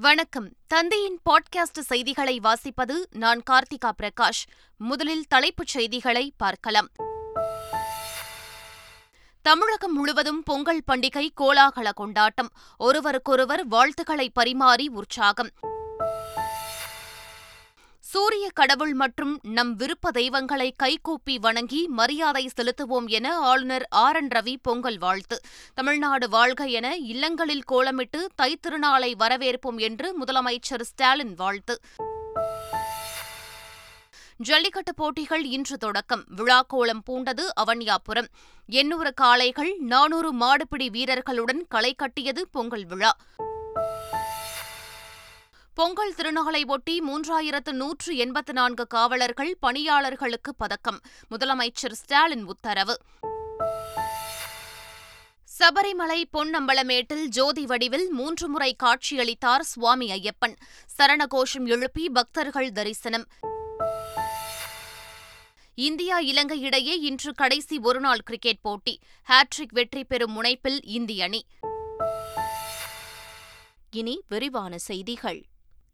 வணக்கம். தந்தையின் பாட்காஸ்ட் செய்திகளை வாசிப்பது நான் கார்த்திகா பிரகாஷ். முதலில் தலைப்புச் செய்திகளை பார்க்கலாம். தமிழகம் முழுவதும் பொங்கல் பண்டிகை கோலாகல கொண்டாட்டம். ஒருவருக்கொருவர் வாழ்த்துக்களை பரிமாறி உற்சாகம். சூரிய கடவுள் மற்றும் நம் விருப்ப தெய்வங்களை கைகூப்பி வணங்கி மரியாதை செலுத்துவோம் என ஆளுநர் ஆர் என் ரவி பொங்கல் வாழ்த்து. தமிழ்நாடு வாழ்க என இல்லங்களில் கோலமிட்டு தைத்திருநாளை வரவேற்போம் என்று முதலமைச்சர் ஸ்டாலின் வாழ்த்து. ஜல்லிக்கட்டு போட்டிகள் இன்று தொடக்கம். விழாக்கோலம் பூண்டது அவன்யாபுரம். எண்ணூறு காளைகள் நானூறு மாடுபிடி வீரர்களுடன் களை கட்டியது பொங்கல் விழா. பொங்கல் திருநாளை ஒட்டி மூன்றாயிரத்து நூற்று எண்பத்து நான்கு காவலர்கள் பணியாளர்களுக்கு பதக்கம். முதலமைச்சர் ஸ்டாலின் உத்தரவு. சபரிமலை பொன்னம்பலமேட்டில் ஜோதி வடிவில் மூன்று முறை காட்சியளித்தார் சுவாமி ஐயப்பன். சரணகோஷம் எழுப்பி பக்தர்கள் தரிசனம். இந்தியா இலங்கை இடையே இன்று கடைசி ஒருநாள் கிரிக்கெட் போட்டி. ஹாட்ரிக் வெற்றி பெறும் முனைப்பில் இந்திய அணி. இனி விரிவான செய்திகள்.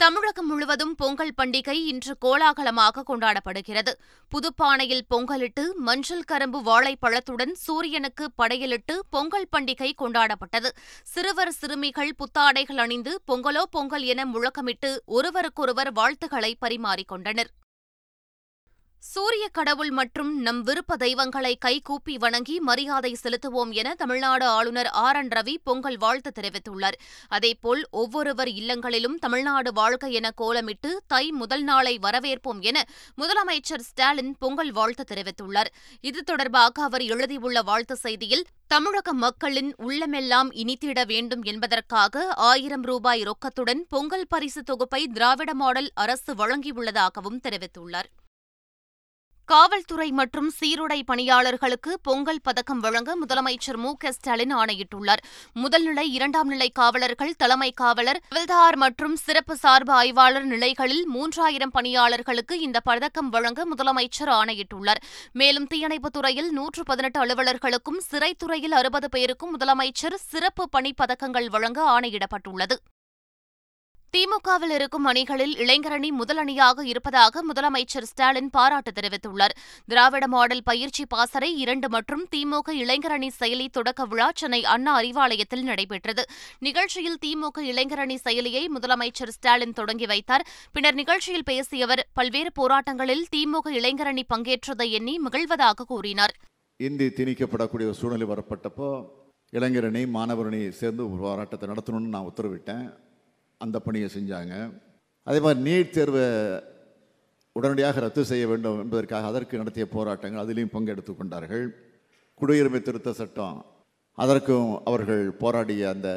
தமிழகம் முழுவதும் பொங்கல் பண்டிகை இன்று கோலாகலமாக கொண்டாடப்படுகிறது. புதுப்பானையில் பொங்கலிட்டு மஞ்சள் கரும்பு வாழைப்பழத்துடன் சூரியனுக்கு படையலிட்டு பொங்கல் பண்டிகை கொண்டாடப்பட்டது. சிறுவர் சிறுமிகள் புத்தாடைகள் அணிந்து பொங்கலோ பொங்கல் என முழக்கமிட்டு ஒருவருக்கொருவர் வாழ்த்துக்களை பரிமாறிக்கொண்டனர். சூரிய கடவுள் மற்றும் நம் விருப்ப தெய்வங்களை கைகூப்பி வணங்கி மரியாதை செலுத்துவோம் என தமிழ்நாடு ஆளுநர் ஆர் என் ரவி பொங்கல் வாழ்த்து தெரிவித்துள்ளார். அதேபோல் ஒவ்வொருவர் இல்லங்களிலும் தமிழ்நாடு வாழ்க என கோலமிட்டு தை முதல் நாளை வரவேற்போம் என முதலமைச்சர் ஸ்டாலின் பொங்கல் வாழ்த்து தெரிவித்துள்ளார். இது தொடர்பாக அவர் எழுதியுள்ள வாழ்த்து செய்தியில் தமிழக மக்களின் உள்ளமெல்லாம் இனித்திட வேண்டும் என்பதற்காக ஆயிரம் ரூபாய் ரொக்கத்துடன் பொங்கல் பரிசு தொகுப்பை திராவிட மாடல் அரசு வழங்கியுள்ளதாகவும் தெரிவித்துள்ளார். காவல்துறை மற்றும் சீருடை பணியாளர்களுக்கு பொங்கல் பதக்கம் வழங்க முதலமைச்சர் மு க ஸ்டாலின் ஆணையிட்டுள்ளார். முதல்நிலை இரண்டாம் நிலை காவலர்கள் தலைமை காவலர் ஹவில்தார் மற்றும் சிறப்பு சார்பு ஆய்வாளர் நிலைகளில் மூன்றாயிரம் பணியாளர்களுக்கு இந்த பதக்கம் வழங்க முதலமைச்சர் ஆணையிட்டுள்ளார். மேலும் தீயணைப்புத் துறையில் நூற்று பதினெட்டு அலுவலர்களுக்கும் சிறைத்துறையில் அறுபது பேருக்கும் முதலமைச்சர் சிறப்பு பணி பதக்கங்கள் வழங்க ஆணையிடப்பட்டுள்ளது. திமுகவில் இருக்கும் அணிகளில் இளைஞரணி முதல் அணியாக இருப்பதாக முதலமைச்சர் ஸ்டாலின் பாராட்டு தெரிவித்துள்ளார். திராவிட மாடல் பயிற்சி பாசறை இரண்டு மற்றும் திமுக இளைஞரணி செயலி தொடக்க விழா சென்னை அண்ணா அறிவாலயத்தில் நடைபெற்றது. நிகழ்ச்சியில் திமுக இளைஞரணி செயலியை முதலமைச்சர் ஸ்டாலின் தொடங்கி வைத்தார். பின்னர் நிகழ்ச்சியில் பேசிய அவர் பல்வேறு போராட்டங்களில் திமுக இளைஞரணி பங்கேற்றதை எண்ணி மகிழ்வதாக கூறினார். இந்தி திணிக்கப்படக்கூடிய சூழ்நிலை வரப்பட்டப்போ இளைஞரணி மாணவரணி சேர்ந்து ஒரு போராட்டத்தை நடத்தணும்னு நான் உத்தரவிட்டேன். அந்த பணியை செஞ்சாங்க. அதே மாதிரி நீட் தேர்வை உடனடியாக ரத்து செய்ய வேண்டும் என்பதற்காக அதற்கு நடத்திய போராட்டங்கள் அதிலையும் பங்கெடுத்து கொண்டார்கள். குடியுரிமை திருத்த சட்டம் அதற்கும் அவர்கள் போராடிய அந்த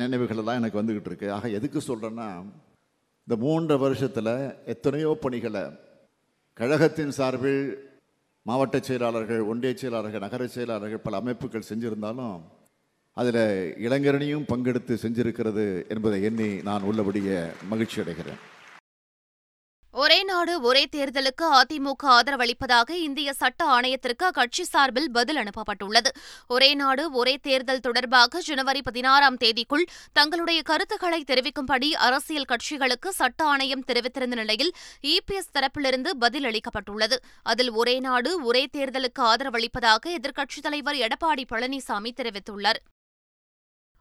நினைவுகளெல்லாம் எனக்கு வந்துக்கிட்டு இருக்கு. ஆக எதுக்கு சொல்கிறேன்னா இந்த மூன்று வருஷத்தில் எத்தனையோ பணிகளை கழகத்தின் சார்பில் மாவட்ட செயலாளர்கள் ஒன்றிய செயலாளர்கள் நகர செயலாளர்கள் பல அமைப்புகள் செஞ்சுருந்தாலும் அதில் இளைஞரணியும் பங்கெடுத்து செஞ்சிருக்கிறது என்பதை எண்ணி நான் உள்ளபடிய மகிழ்ச்சி அடைகிறேன். ஒரே நாடு ஒரே தேர்தலுக்கு அதிமுக ஆதரவளிப்பதாக இந்திய சட்ட ஆணையத்திற்கு அக்கட்சி சார்பில் பதில் அனுப்பப்பட்டுள்ளது. ஒரே நாடு ஒரே தேர்தல் தொடர்பாக ஜனவரி பதினாறாம் தேதிக்குள் தங்களுடைய கருத்துக்களை தெரிவிக்கும்படி அரசியல் கட்சிகளுக்கு சட்ட ஆணையம் தெரிவித்திருந்த நிலையில் இபிஎஸ் தரப்பிலிருந்து பதில் அளிக்கப்பட்டுள்ளது. அதில் ஒரே நாடு ஒரே தேர்தலுக்கு ஆதரவளிப்பதாக எதிர்க்கட்சித் தலைவர் எடப்பாடி பழனிசாமி தெரிவித்துள்ளார்.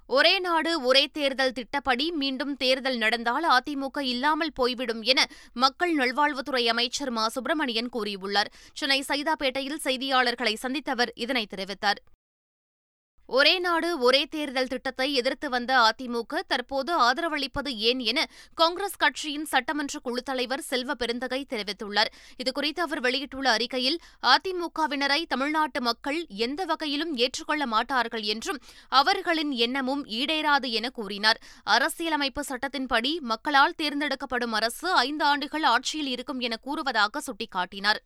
ஒரே நாடு ஒரே தேர்தல் திட்டப்படி மீண்டும் தேர்தல் நடந்தால் அதிமுக இல்லாமல் போய்விடும் என மக்கள் நல்வாழ்வுத்துறை அமைச்சர் மா. சுப்பிரமணியன் கூறியுள்ளார். சென்னை சைதாப்பேட்டையில் செய்தியாளர்களை சந்தித்தவர் இதனை தெரிவித்தார். ஒரே நாடு ஒரே தேர்தல் திட்டத்தை எதிர்த்து வந்த அதிமுக தற்போது ஆதரவளிப்பது ஏன் என காங்கிரஸ் கட்சியின் சட்டமன்ற குழு தலைவர் செல்வ பெருந்தகை தெரிவித்துள்ளார். இதுகுறித்து அவர் வெளியிட்டுள்ள அறிக்கையில் அதிமுகவினரை தமிழ்நாட்டு மக்கள் எந்த வகையிலும் ஏற்றுக்கொள்ள மாட்டார்கள் என்றும் அவர்களின் எண்ணமும் ஈடேறாது என கூறினார். அரசியலமைப்பு சட்டத்தின்படி மக்களால் தேர்ந்தெடுக்கப்படும் அரசு ஐந்து ஆண்டுகள் ஆட்சியில் இருக்கும் என கூறுவதாக சுட்டிக்காட்டினார்.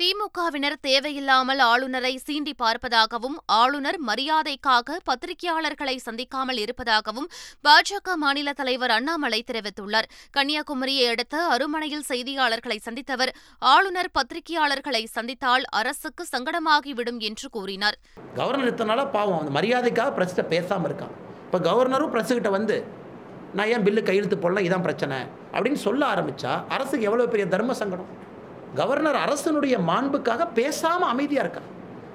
திமுகவினர் தேவையில்லாமல் ஆளுநரை சீண்டி பார்ப்பதாகவும் ஆளுநர் மரியாதைக்காக பத்திரிகையாளர்களை சந்திக்காமல் இருப்பதாகவும் பாஜக மாநில தலைவர் அண்ணாமலை தெரிவித்துள்ளார். கன்னியாகுமரியை அடுத்த அருமனையில் செய்தியாளர்களை சந்தித்தவர் ஆளுநர் பத்திரிகையாளர்களை சந்தித்தால் அரசுக்கு சங்கடமாகிவிடும் என்று கூறினார். கவர்னர் இத்தனால பாவம் மரியாதைக்காக பிரஸ்கிட்ட பேசாமல் இருக்கான். இப்போ கவர்னரும் பிரசுகிட்ட வந்து நான் ஏன் பில்லு கையெழுத்து போடலாம் இதான் பிரச்சனை. அப்படின்னு சொல்ல ஆரம்பித்தா அரசுக்கு எவ்வளோ பெரிய தர்ம சங்கடம்? கவர்னர் அரசனுடைய மாண்புக்காக பேசாமல் அமைதியாக இருக்கான்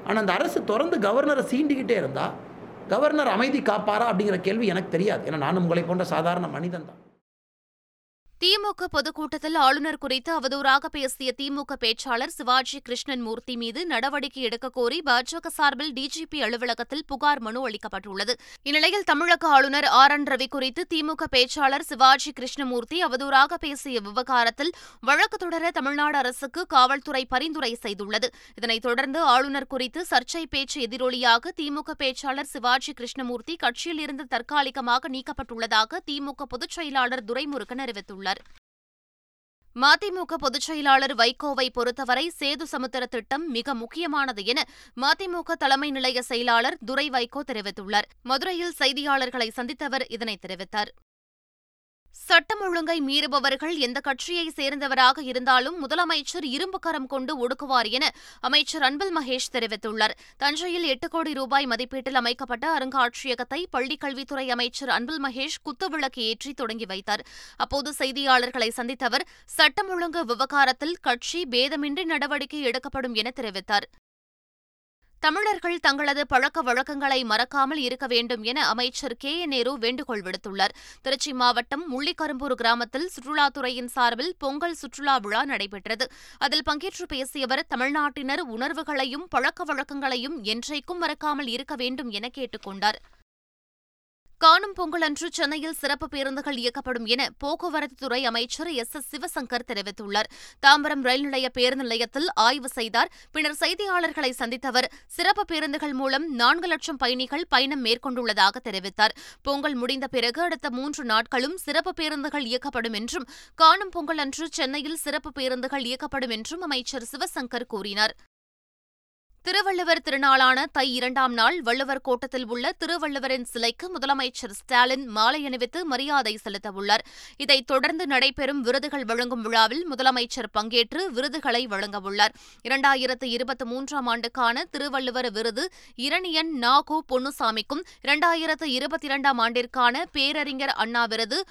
ஆனால் அந்த அரசு தொடர்ந்து கவர்னரை சீண்டிக்கிட்டே இருந்தால் கவர்னர் அமைதி காப்பாரா அப்படிங்கிற கேள்வி எனக்கு தெரியாது. ஏன்னா நான் உங்களை போன்ற சாதாரண மனிதன் தான் திமுக பொதுக்கூட்டத்தில் ஆளுநர் குறித்து அவதூறாக பேசிய திமுக பேச்சாளர் சிவாஜி கிருஷ்ணன் மூர்த்தி மீது நடவடிக்கை எடுக்கக் கோரி பாஜக சார்பில் டிஜிபி அலுவலகத்தில் புகார் மனு அளிக்கப்பட்டுள்ளது. இந்நிலையில் தமிழக ஆளுநர் ஆர். என். ரவி குறித்து திமுக பேச்சாளர் சிவாஜி கிருஷ்ணமூர்த்தி அவதூறாக பேசிய விவகாரத்தில் வழக்கு தொடர தமிழ்நாடு அரசுக்கு காவல்துறை பரிந்துரை செய்துள்ளது. இதனைத் தொடர்ந்து ஆளுநர் குறித்து சர்ச்சை பேச்சு எதிரொலியாக திமுக பேச்சாளர் சிவாஜி கிருஷ்ணமூர்த்தி கட்சியில் இருந்து தற்காலிகமாக நீக்கப்பட்டுள்ளதாக திமுக பொதுச் செயலாளர் துரைமுருகன் அறிவித்துள்ளார். மதிமுக பொதுச் செயலாளர் வைகோவை பொறுத்தவரை சேது சமுத்திர திட்டம் மிக முக்கியமானது என மதிமுக தலைமை நிலைய செயலாளர் துரை வைகோ தெரிவித்துள்ளார். மதுரையில் செய்தியாளர்களை சந்தித்தவர் இதனை தெரிவித்தார். சட்டம் ஒழுங்கை மீறுபவர்கள் எந்த கட்சியை சேர்ந்தவராக இருந்தாலும் முதலமைச்சர் இரும்பு கரம் கொண்டு ஒடுக்குவார் என அமைச்சர் அன்பில் மகேஷ் தெரிவித்துள்ளார். தஞ்சையில் எட்டு கோடி ரூபாய் மதிப்பீட்டில் அமைக்கப்பட்ட அருங்காட்சியகத்தை பள்ளிக் கல்வித்துறை அமைச்சர் அன்பில் மகேஷ் குத்துவிளக்கு ஏற்றி தொடங்கி வைத்தார். அப்போது செய்தியாளர்களை சந்தித்த அவர் சட்டம் ஒழுங்கு விவகாரத்தில் கட்சி பேதமின்றி நடவடிக்கை எடுக்கப்படும் என தெரிவித்தார். தமிழர்கள் தங்களது பழக்க வழக்கங்களை மறக்காமல் இருக்க வேண்டும் என அமைச்சர் கே என் நேரு வேண்டுகோள் விடுத்துள்ளார். திருச்சி மாவட்டம் முள்ளிக்கரும்பூர் கிராமத்தில் சுற்றுலாத்துறையின் சார்பில் பொங்கல் சுற்றுலா விழா நடைபெற்றது. அதில் பங்கேற்று பேசியவர் தமிழ்நாட்டினர் உணர்வுகளையும் பழக்க வழக்கங்களையும் என்றைக்கும் மறக்காமல் இருக்க வேண்டும் என கேட்டுக் கொண்டாா் காணும் பொங்கல் அன்று சென்னையில் சிறப்பு பேருந்துகள் இயக்கப்படும் என போக்குவரத்துத்துறை அமைச்சர் எஸ். எஸ். சிவசங்கர் தெரிவித்துள்ளார். தாம்பரம் ரயில் நிலைய பேருந்து நிலையத்தில் ஆய்வு செய்தார். பின்னர் செய்தியாளர்களை சந்தித்த அவர் சிறப்பு பேருந்துகள் மூலம் நான்கு லட்சம் பயணிகள் பயணம் மேற்கொண்டுள்ளதாக தெரிவித்தார். பொங்கல் முடிந்த பிறகு அடுத்த மூன்று நாட்களும் சிறப்பு பேருந்துகள் இயக்கப்படும் என்றும் காணும் பொங்கல் அன்று சென்னையில் சிறப்பு பேருந்துகள் இயக்கப்படும் என்றும் அமைச்சர் சிவசங்கர் கூறினார். திருவள்ளுவர் திருநாளான தை இரண்டாம் நாள் வள்ளுவர் கோட்டத்தில் உள்ள திருவள்ளுவரின் சிலைக்கு முதலமைச்சர் ஸ்டாலின் மாலை அணிவித்து மரியாதை செலுத்தவுள்ளார். இதைத் தொடர்ந்து நடைபெறும் விருதுகள் வழங்கும் விழாவில் முதலமைச்சர் பங்கேற்று விருதுகளை வழங்கவுள்ளார். இரண்டாயிரத்து இருபத்தி மூன்றாம் ஆண்டுக்கான திருவள்ளுவர் விருது இரணியன் நாகு பொன்னுசாமிக்கும் இரண்டாயிரத்து இருபத்தி இரண்டாம் ஆண்டிற்கான பேரறிஞர் அண்ணா விருது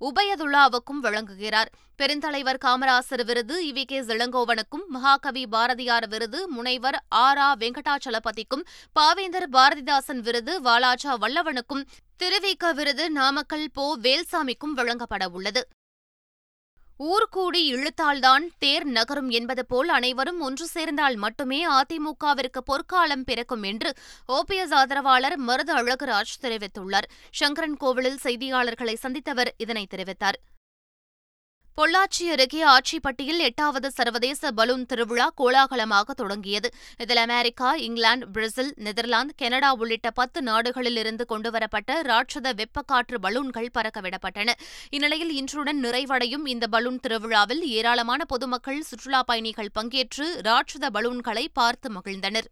உபயதுல்லாவுக்கும் வழங்குகிறார். பெருந்தலைவர் காமராசர் விருது இவி கே. இளங்கோவனுக்கும் மகாகவி பாரதியார் விருது முனைவர் ஆர். ஆ. வெங்கடாச்சலபதிக்கும் பாவேந்தர் பாரதிதாசன் விருது வாலாஜா வல்லவனுக்கும் திருவிக விருது நாமக்கல் போ. வேல்சாமிக்கும் வழங்கப்பட உள்ளது. ஊர்கூடி இழுத்தால்தான் தேர் நகரும் என்பது போல் அனைவரும் ஒன்று சேர்ந்தால் மட்டுமே அதிமுகவிற்கு பொற்காலம் பிறக்கும் என்று ஓபிஎஸ் ஆதரவாளர் மருது அழகுராஜ் தெரிவித்துள்ளார். சங்கரன் கோவிலில் செய்தியாளர்களை சந்தித்தவர் இதனை தெரிவித்தார். பொள்ளாச்சி அருகே ஆட்சிப்பட்டியில் எட்டாவது சர்வதேச பலூன் திருவிழா கோலாகலமாக தொடங்கியது. இதில் America England Brazil Netherlands Canada உள்ளிட்ட பத்து நாடுகளில் இருந்து கொண்டுவரப்பட்ட ராட்சத வெப்பக்காற்று பலூன்கள் பறக்கவிடப்பட்டன. இந்நிலையில் இன்றுடன் நிறைவடையும் இந்த பலூன் திருவிழாவில் ஏராளமான பொதுமக்கள் சுற்றுலாப் பயணிகள் பங்கேற்று ராட்சத பலூன்களை பார்த்து மகிழ்ந்தனர்.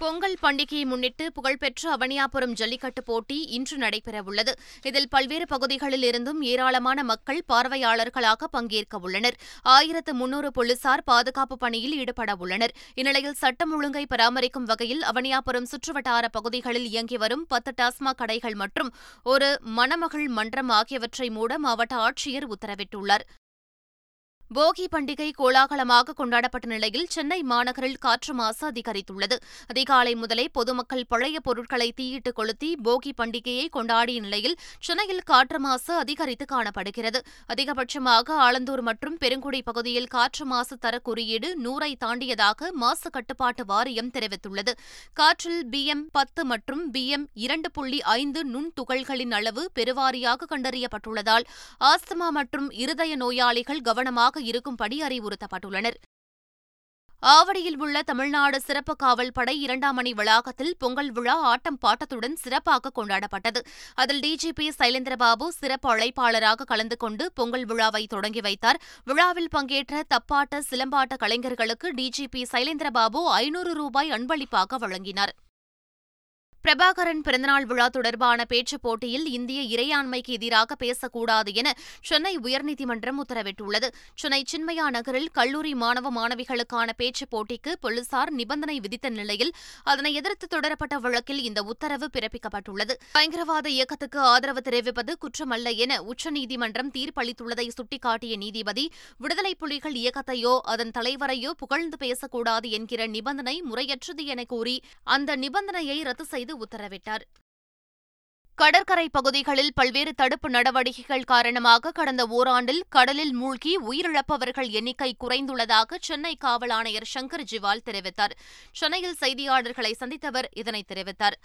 பொங்கல் பண்டிகையை முன்னிட்டு புகழ்பெற்ற அவனியாபுரம் ஜல்லிக்கட்டு போட்டி இன்று நடைபெறவுள்ளது. இதில் பல்வேறு பகுதிகளில் இருந்தும் ஏராளமான மக்கள் பார்வையாளர்களாக பங்கேற்க உள்ளனர். ஆயிரத்து முன்னூறு போலீசார் பாதுகாப்பு பணியில் ஈடுபட உள்ளனர். இந்நிலையில் சட்டம் ஒழுங்கை பராமரிக்கும் வகையில் அவனியாபுரம் சுற்றுவட்டார பகுதிகளில் இயங்கி வரும் பத்து டாஸ்மாக் கடைகள் மற்றும் ஒரு மணமகள் மன்றம் ஆகியவற்றை மூட மாவட்ட ஆட்சியர் உத்தரவிட்டுள்ளார். போகி பண்டிகை கோலாகலமாக கொண்டாடப்பட்ட நிலையில் சென்னை மாநகரில் காற்று மாசு அதிகரித்துள்ளது. அதிகாலை முதலே பொதுமக்கள் பழைய பொருட்களை தீயிட்டு கொளுத்தி போகி பண்டிகையை கொண்டாடிய நிலையில் சென்னையில் காற்று மாசு அதிகரித்து காணப்படுகிறது. அதிகபட்சமாக ஆலந்தூர் மற்றும் பெருங்குடி பகுதியில் காற்று மாசு தர குறியீடு நூறை தாண்டியதாக மாசு கட்டுப்பாட்டு வாரியம் தெரிவித்துள்ளது. காற்றில் பிஎம் பத்து மற்றும் பிஎம் இரண்டு புள்ளி ஐந்து நுண் துகள்களின் அளவு பெருவாரியாக கண்டறியப்பட்டுள்ளதால் ஆஸ்துமா மற்றும் இருதய நோயாளிகள் கவனமாக இருக்கும்படி அறிவுறுத்தப்பட்டுள்ளனர். ஆவடியில் உள்ள தமிழ்நாடு சிறப்பு காவல் படை இரண்டாம் மணி வளாகத்தில் பொங்கல் விழா ஆட்டம் பாட்டத்துடன் சிறப்பாக கொண்டாடப்பட்டது. அதில் டிஜிபி சைலேந்திரபாபு சிறப்பு அழைப்பாளராக கலந்து கொண்டு பொங்கல் விழாவை தொடங்கி வைத்தார். விழாவில் பங்கேற்ற தப்பாட்ட சிலம்பாட்ட கலைஞர்களுக்கு டிஜிபி சைலேந்திரபாபு ஐநூறு ரூபாய் அன்பளிப்பாக வழங்கினார். பிரபாகரன் பிறந்தநாள் விழா தொடர்பான பேச்சுப் போட்டியில் இந்திய இறையாண்மைக்கு எதிராக பேசக்கூடாது என சென்னை உயர்நீதிமன்றம் உத்தரவிட்டுள்ளது. சென்னை சின்மயா நகரில் கல்லூரி மாணவ மாணவிகளுக்கான பேச்சுப் போட்டிக்கு போலீசார் நிபந்தனை விதித்த நிலையில் அதனை எதிர்த்து தொடரப்பட்ட வழக்கில் இந்த உத்தரவு பிறப்பிக்கப்பட்டுள்ளது. பயங்கரவாத இயக்கத்துக்கு ஆதரவு தெரிவிப்பது குற்றமல்ல என உச்சநீதிமன்றம் தீர்ப்பளித்துள்ளதை சுட்டிக்காட்டிய நீதிபதி விடுதலை புலிகள் இயக்கத்தையோ அதன் தலைவரையோ புகழ்ந்து பேசக்கூடாது என்கிற நிபந்தனை முறையற்றது என கூறி அந்த நிபந்தனையை ரத்து செய்து உத்தரவிட்டார். கடற்கரை பகுதிகளில் பல்வேறு தடுப்பு நடவடிக்கைகள் காரணமாக கடந்த ஓராண்டில் கடலில் மூழ்கி உயிரிழப்பவர்கள் எண்ணிக்கை குறைந்துள்ளதாக சென்னை காவல் ஆணையர் சங்கர் ஜிவால் தெரிவித்தார். சென்னையில் செய்தியாளர்களை சந்தித்தவர் இதனை தெரிவித்தார்.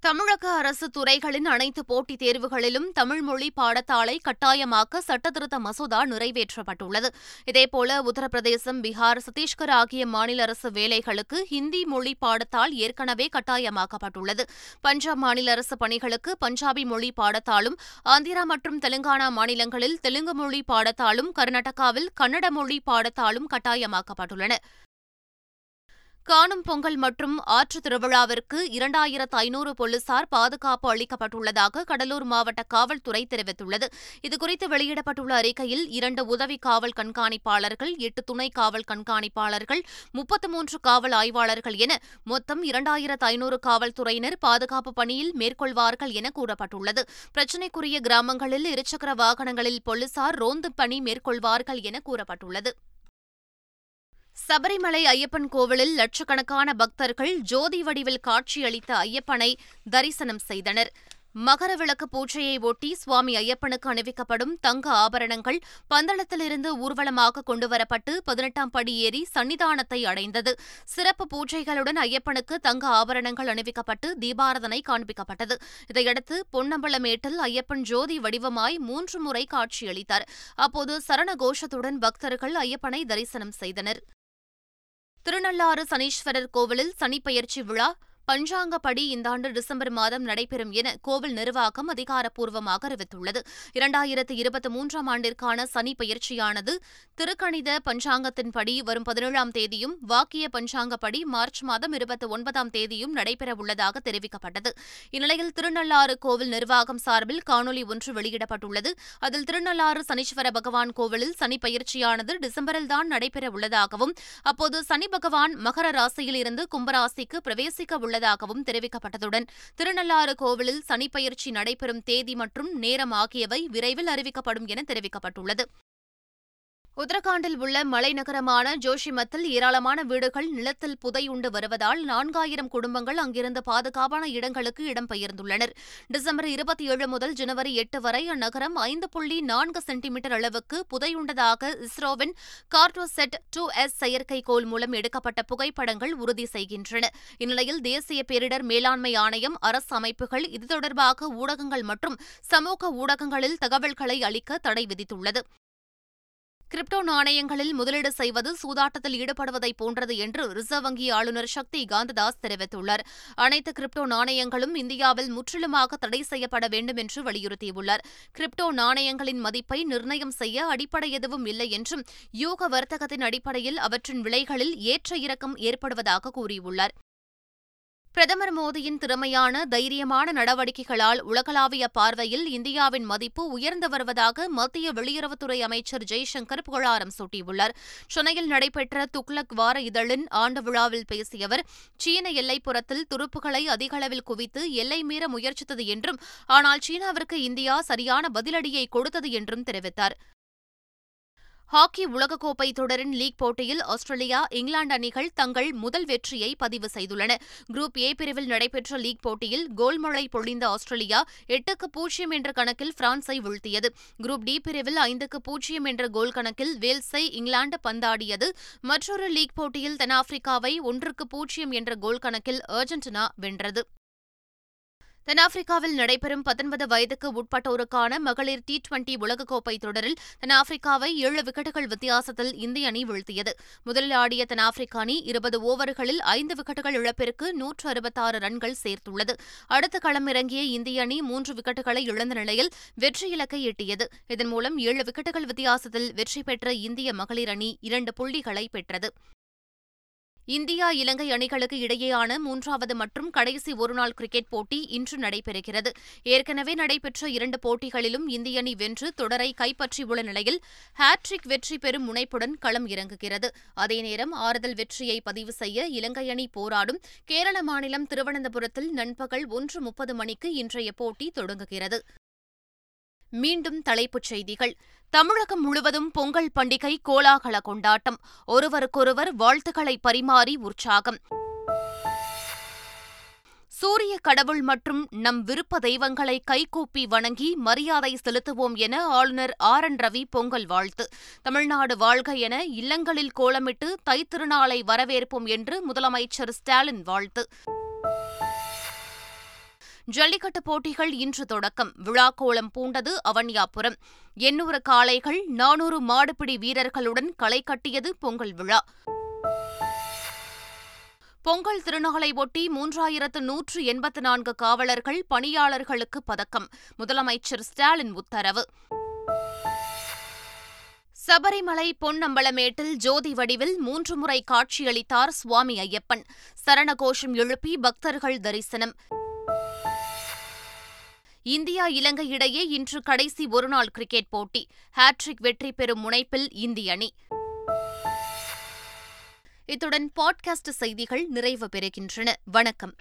தமிழக அரசு துறைகளின் அனைத்து போட்டித் தேர்வுகளிலும் தமிழ் மொழி பாடத்தாளை கட்டாயமாக்க சட்டத்திருத்த மசோதா நிறைவேற்றப்பட்டுள்ளது. இதேபோல உத்தரப்பிரதேசம் பீகார் சத்தீஸ்கர் ஆகிய மாநில அரசு வேலைகளுக்கு ஹிந்தி மொழி பாடத்தால் ஏற்கனவே கட்டாயமாக்கப்பட்டுள்ளது. பஞ்சாப் மாநில அரசு பணிகளுக்கு பஞ்சாபி மொழி பாடத்தாலும் ஆந்திரா மற்றும் தெலுங்கானா மாநிலங்களில் தெலுங்கு மொழி பாடத்தாலும் கர்நாடகாவில் கன்னட மொழி பாடத்தாலும் கட்டாயமாக்கப்பட்டுள்ளன. காணும் பொங்கல் மற்றும் ஆற்றுத் திருவிழாவிற்கு இரண்டாயிரத்து ஐநூறு போலீசார் பாதுகாப்பு அளிக்கப்பட்டுள்ளதாக கடலூர் மாவட்ட காவல்துறை தெரிவித்துள்ளது. இதுகுறித்து வெளியிடப்பட்டுள்ள அறிக்கையில் இரண்டு உதவி காவல் கண்காணிப்பாளர்கள் எட்டு துணை காவல் கண்காணிப்பாளர்கள் முப்பத்து மூன்று காவல் ஆய்வாளர்கள் என மொத்தம் இரண்டாயிரத்து ஐநூறு காவல்துறையினர் பாதுகாப்பு பணியில் மேற்கொள்வார்கள் என கூறப்பட்டுள்ளது. பிரச்சினைக்குரிய கிராமங்களில் இருசக்கர வாகனங்களில் போலீசார் ரோந்து பணி மேற்கொள்வார்கள் என கூறப்பட்டுள்ளது. சபரிமலை ஐயப்பன் கோவிலில் லட்சக்கணக்கான பக்தர்கள் ஜோதி வடிவில் காட்சியளித்த ஐயப்பனை தரிசனம் செய்தனர். மகர விளக்கு பூஜையை ஒட்டி சுவாமி ஐயப்பனுக்கு அணிவிக்கப்படும் தங்க ஆபரணங்கள் பந்தளத்திலிருந்து ஊர்வலமாக கொண்டுவரப்பட்டு பதினெட்டாம் படி ஏறி சன்னிதானத்தை அடைந்தது. சிறப்பு பூஜைகளுடன் ஐயப்பனுக்கு தங்க ஆபரணங்கள் அணிவிக்கப்பட்டு தீபாரதனை காண்பிக்கப்பட்டது. இதையடுத்து பொன்னம்பலமேட்டில் ஐயப்பன் ஜோதி வடிவமாய் மூன்று முறை காட்சியளித்தார். அப்போது சரண கோஷத்துடன் பக்தர்கள் ஐயப்பனை தரிசனம் செய்தனர். திருநள்ளாறு சனீஸ்வரர் கோவிலில் சனிப்பெயர்ச்சி விழா பஞ்சாங்கப்படி இந்த ஆண்டு டிசம்பர் மாதம் நடைபெறும் என கோவில் நிர்வாகம் அதிகாரப்பூர்வமாக அறிவித்துள்ளது. இரண்டாயிரத்து இருபத்தி மூன்றாம் ஆண்டிற்கான சனி பயிற்சியானது திருக்கணித பஞ்சாங்கத்தின்படி வரும் பதினேழாம் தேதியும் வாக்கிய பஞ்சாங்கப்படி மார்ச் மாதம் இருபத்தி ஒன்பதாம் தேதியும் நடைபெறவுள்ளதாக தெரிவிக்கப்பட்டது. இந்நிலையில் திருநள்ளாறு கோவில் நிர்வாகம் சார்பில் காணொலி ஒன்று வெளியிடப்பட்டுள்ளது. அதில் திருநள்ளாறு சனீஸ்வர பகவான் கோவிலில் சனி பயிற்சியானது டிசம்பரில்தான் நடைபெறவுள்ளதாகவும் அப்போது சனி பகவான் மகர ராசியில் இருந்து கும்பராசிக்கு பிரவேசிக்க உள்ளதாகவும் தெரிவிக்கப்பட்டதுடன் திருநள்ளாறு கோவிலில் சனிப்பயிற்சி நடைபெறும் தேதி மற்றும் நேரம் ஆகியவை விரைவில் அறிவிக்கப்படும் என தெரிவிக்கப்பட்டுள்ளது. உத்தரகாண்டில் உள்ள மலைநகரமான ஜோஷிமத்தில் ஏராளமான வீடுகள் நிலத்தில் புதையுண்டு வருவதால் நான்காயிரம் குடும்பங்கள் அங்கிருந்து பாதுகாப்பான இடங்களுக்கு இடம்பெயர்ந்துள்ளனர் டிசம்பர் இருபத்தி ஏழு முதல் ஜனவரி எட்டு வரை அந்நகரம் ஐந்து புள்ளி நான்கு சென்டிமீட்டர் அளவுக்கு புதையுண்டதாக இஸ்ரோவின் கார்டோசெட் டூ எஸ் செயற்கைக்கோள் மூலம் எடுக்கப்பட்ட புகைப்படங்கள் உறுதி செய்கின்றன. இந்நிலையில் தேசிய பேரிடர் மேலாண்மை ஆணையம் அரசு அமைப்புகள் இது தொடர்பாக ஊடகங்கள் மற்றும் சமூக ஊடகங்களில் தகவல்களை அளிக்க தடை விதித்துள்ளது. கிரிப்டோ நாணயங்களில் முதலீடு செய்வது சூதாட்டத்தில் ஈடுபடுவதை போன்றது என்று ரிசர்வ் வங்கி ஆளுநர் சக்தி காந்ததாஸ் தெரிவித்துள்ளார். அனைத்து கிரிப்டோ நாணயங்களும் இந்தியாவில் முற்றிலுமாக தடை செய்யப்பட வேண்டும் என்று வலியுறுத்தியுள்ளார். கிரிப்டோ நாணயங்களின் மதிப்பை நிர்ணயம் செய்ய அடிப்படை எதுவும் இல்லை என்றும் யூக வர்த்தகத்தின் அடிப்படையில் அவற்றின் விலைகளில் ஏற்ற இறக்கம் ஏற்படுவதாக கூறியுள்ளார். பிரதமர் மோடியின் திறமையான தைரியமான நடவடிக்கைகளால் உலகளாவிய பார்வையில் இந்தியாவின் மதிப்பு உயர்ந்து வருவதாக மத்திய வெளியுறவுத்துறை அமைச்சர் ஜெய்சங்கர் புகழாரம் சூட்டியுள்ளார். சென்னையில் நடைபெற்ற துக்ளக் வார இதழின் ஆண்டு விழாவில் பேசிய அவர் சீன எல்லைப்புறத்தில் துருப்புகளை அதிகளவில் குவித்து எல்லை மீற முயற்சித்தது என்றும் ஆனால் சீனாவிற்கு இந்தியா சரியான பதிலடியை கொடுத்தது என்றும் தெரிவித்தார். ஹாக்கி உலகக்கோப்பை தொடரின் லீக் போட்டியில் ஆஸ்திரேலியா இங்கிலாந்து அணிகள் தங்கள் முதல் வெற்றியை பதிவு செய்துள்ளன. குரூப் ஏ பிரிவில் நடைபெற்ற லீக் போட்டியில் கோல்மழை பொழிந்த ஆஸ்திரேலியா எட்டுக்கு பூஜ்ஜியம் என்ற கணக்கில் பிரான்ஸை வீழ்த்தியது. குரூப் டி பிரிவில் ஐந்துக்கு பூஜ்ஜியம் என்ற கோல் கணக்கில் வேல்ஸை இங்கிலாந்து பந்தாடியது. மற்றொரு லீக் போட்டியில் தென்னாப்பிரிக்காவை ஒன்றுக்கு பூஜ்ஜியம் என்ற கோல் கணக்கில் அர்ஜென்டினா வென்றது. தென்னாப்பிரிக்காவில் நடைபெறும் பத்தொன்பது வயதுக்கு உட்பட்டோருக்கான மகளிர் டி டுவெண்டி உலகக்கோப்பை தொடரில் தென்னாப்பிரிக்காவை ஏழு விக்கெட்டுகள் வித்தியாசத்தில் இந்திய அணி வீழ்த்தியது. முதலில் ஆடிய தென்னாப்பிரிக்க அணி இருபது ஓவர்களில் ஐந்து விக்கெட்டுகள் இழப்பிற்கு நூற்று அறுபத்தாறு ரன்கள் சேர்த்துள்ளது. அடுத்த களமிறங்கிய இந்திய அணி மூன்று விக்கெட்டுகளை இழந்த நிலையில் வெற்றி இலக்கை எட்டியது. இதன் மூலம் ஏழு விக்கெட்டுகள் வித்தியாசத்தில் வெற்றி பெற்ற இந்திய மகளிர் அணி இரண்டு புள்ளிகளை பெற்றது. இந்தியா இலங்கை அணிகளுக்கு இடையேயான மூன்றாவது மற்றும் கடைசி ஒருநாள் கிரிக்கெட் போட்டி இன்று நடைபெறுகிறது. ஏற்கனவே நடைபெற்ற இரண்டு போட்டிகளிலும் இந்திய அணி வென்று தொடரை கைப்பற்றியுள்ள நிலையில் ஹாட்ரிக் வெற்றி பெறும் முனைப்புடன் களம் இறங்குகிறது. அதே நேரம் ஆறுதல் வெற்றியை பதிவு செய்ய இலங்கை அணி போராடும் கேரள மாநிலம் திருவனந்தபுரத்தில் நண்பகல் ஒன்று முப்பது மணிக்கு இன்றைய போட்டி தொடங்குகிறது. மீண்டும் தலைப்புச் செய்திகள். தமிழகம் முழுவதும் பொங்கல் பண்டிகை கோலாகல கொண்டாட்டம். ஒருவருக்கொருவர் வாழ்த்துக்களை பரிமாறி உற்சாகம். சூரிய கடவுள் மற்றும் நம் விருப்ப தெய்வங்களை கைகூப்பி வணங்கி மரியாதை செலுத்துவோம் என ஆளுநர் ஆர். என். ரவி பொங்கல் வாழ்த்து. தமிழ்நாடு வாழ்க என இல்லங்களில் கோலமிட்டு தைத்திருநாளை வரவேற்போம் என்று முதலமைச்சர் ஸ்டாலின் வாழ்த்து. ஜல்லிக்கட்டு போட்டிகள் இன்று தொடக்கம். விழாக்கோலம் பூண்டது அவன்யாபுரம். எண்ணூறு காளைகள் நானூறு மாடுபிடி வீரர்களுடன் களை கட்டியது பொங்கல் விழா. பொங்கல் திருநாளை ஒட்டி மூன்றாயிரத்து நூற்று எண்பத்து நான்கு காவலர்கள் பணியாளர்களுக்கு பதக்கம். முதலமைச்சர் ஸ்டாலின் உத்தரவு. சபரிமலை பொன்னம்பலமேட்டில் ஜோதி வடிவில் மூன்று முறை காட்சியளித்தார் சுவாமி ஐயப்பன். சரணகோஷம் எழுப்பி பக்தர்கள் தரிசனம். இந்தியா இலங்கை இடையே இன்று கடைசி ஒருநாள் கிரிக்கெட் போட்டி. ஹாட்ரிக் வெற்றி பெறும் முனைப்பில் இந்திய அணி. இத்துடன் பாட்காஸ்ட் செய்திகள் நிறைவு பெறுகின்றன. வணக்கம்.